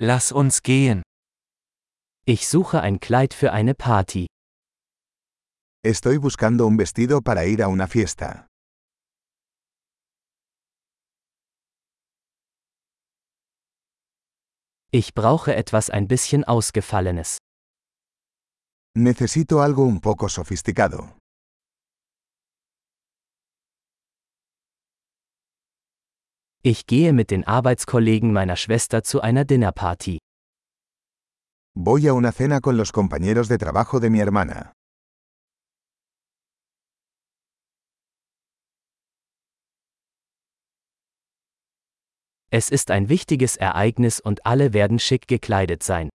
Lass uns gehen. Ich suche ein Kleid für eine Party. Estoy buscando un vestido para ir a una fiesta. Ich brauche etwas ein bisschen Ausgefallenes. Necesito algo un poco sofisticado. Ich gehe mit den Arbeitskollegen meiner Schwester zu einer Dinnerparty. Voy a una cena con los compañeros de trabajo de mi hermana. Es ist ein wichtiges Ereignis und alle werden schick gekleidet sein.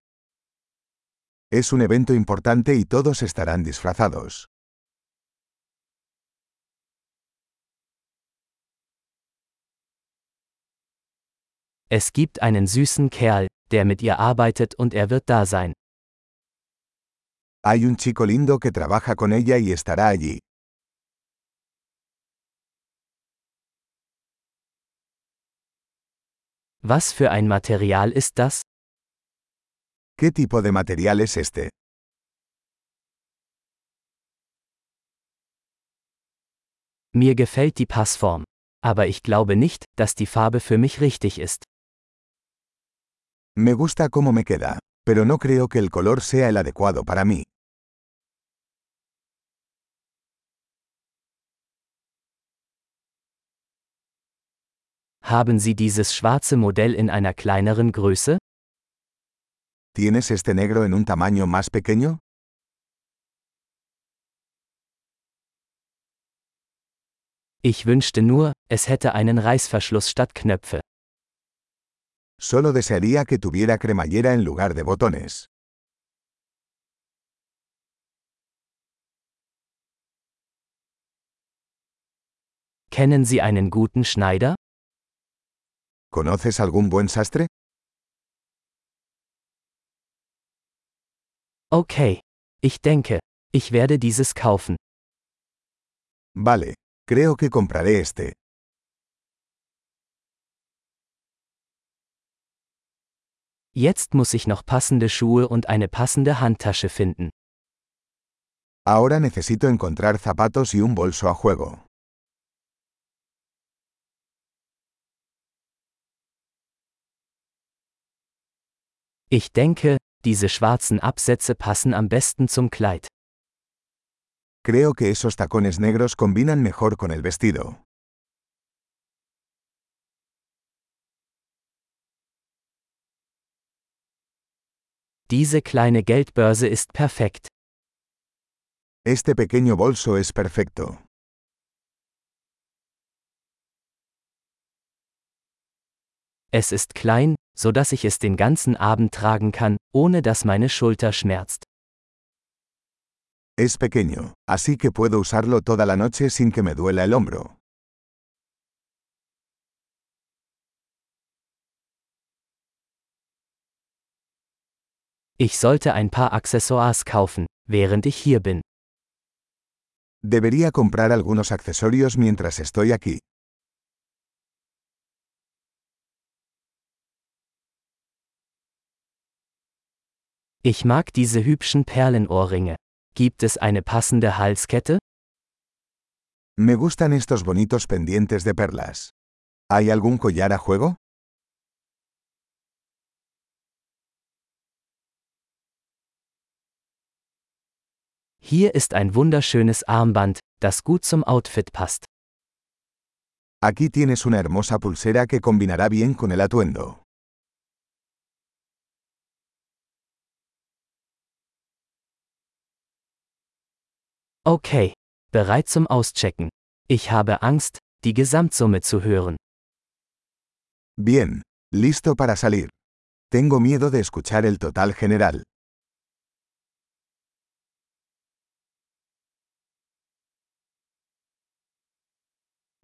Es un evento importante y todos estarán disfrazados. Es gibt einen süßen Kerl, der mit ihr arbeitet und er wird da sein. Hay un chico lindo que trabaja con ella y estará allí. Was für ein Material ist das? ¿Qué tipo de material es este? Mir gefällt die Passform. Aber ich glaube nicht, dass die Farbe für mich richtig ist. Me gusta cómo me queda, pero no creo que el color sea el adecuado para mí. Haben Sie dieses schwarze Modell in einer kleineren Größe? ¿Tienes este negro en un tamaño más pequeño? Ich wünschte nur, es hätte einen Reißverschluss statt Knöpfe. Solo desearía que tuviera cremallera en lugar de botones. Kennen Sie einen guten Schneider? ¿Conoces algún buen sastre? Okay. Ich denke, ich werde dieses kaufen. Vale, creo que compraré este. Jetzt muss ich noch passende Schuhe und eine passende Handtasche finden. Ahora necesito encontrar zapatos y un bolso a juego. Ich denke, diese schwarzen Absätze passen am besten zum Kleid. Creo que esos tacones negros combinan mejor con el vestido. Diese kleine Geldbörse ist perfekt. Este pequeño bolso es perfecto. Es ist klein, so dass ich es den ganzen Abend tragen kann, ohne dass meine Schulter schmerzt. Es pequeño, así que puedo usarlo toda la noche sin que me duela el hombro. Ich sollte ein paar Accessoires kaufen, während ich hier bin. Debería comprar algunos accesorios mientras estoy aquí. Ich mag diese hübschen Perlenohrringe. Gibt es eine passende Halskette? Me gustan estos bonitos pendientes de perlas. ¿Hay algún collar a juego? Hier ist ein wunderschönes Armband, das gut zum Outfit passt. Aquí tienes una hermosa pulsera que combinará bien con el atuendo. Okay, bereit zum Auschecken. Ich habe Angst, die Gesamtsumme zu hören. Bien, listo para salir. Tengo miedo de escuchar el total general.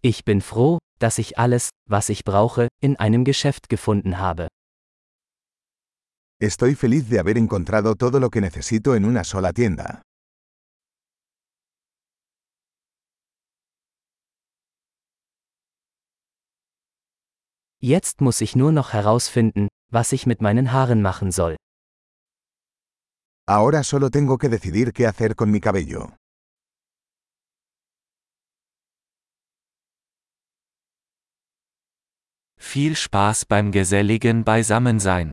Ich bin froh, dass ich alles, was ich brauche, in einem Geschäft gefunden habe. Estoy feliz de haber encontrado todo lo que necesito en una sola tienda. Jetzt muss ich nur noch herausfinden, was ich mit meinen Haaren machen soll. Ahora solo tengo que decidir qué hacer con mi cabello. Viel Spaß beim geselligen Beisammensein.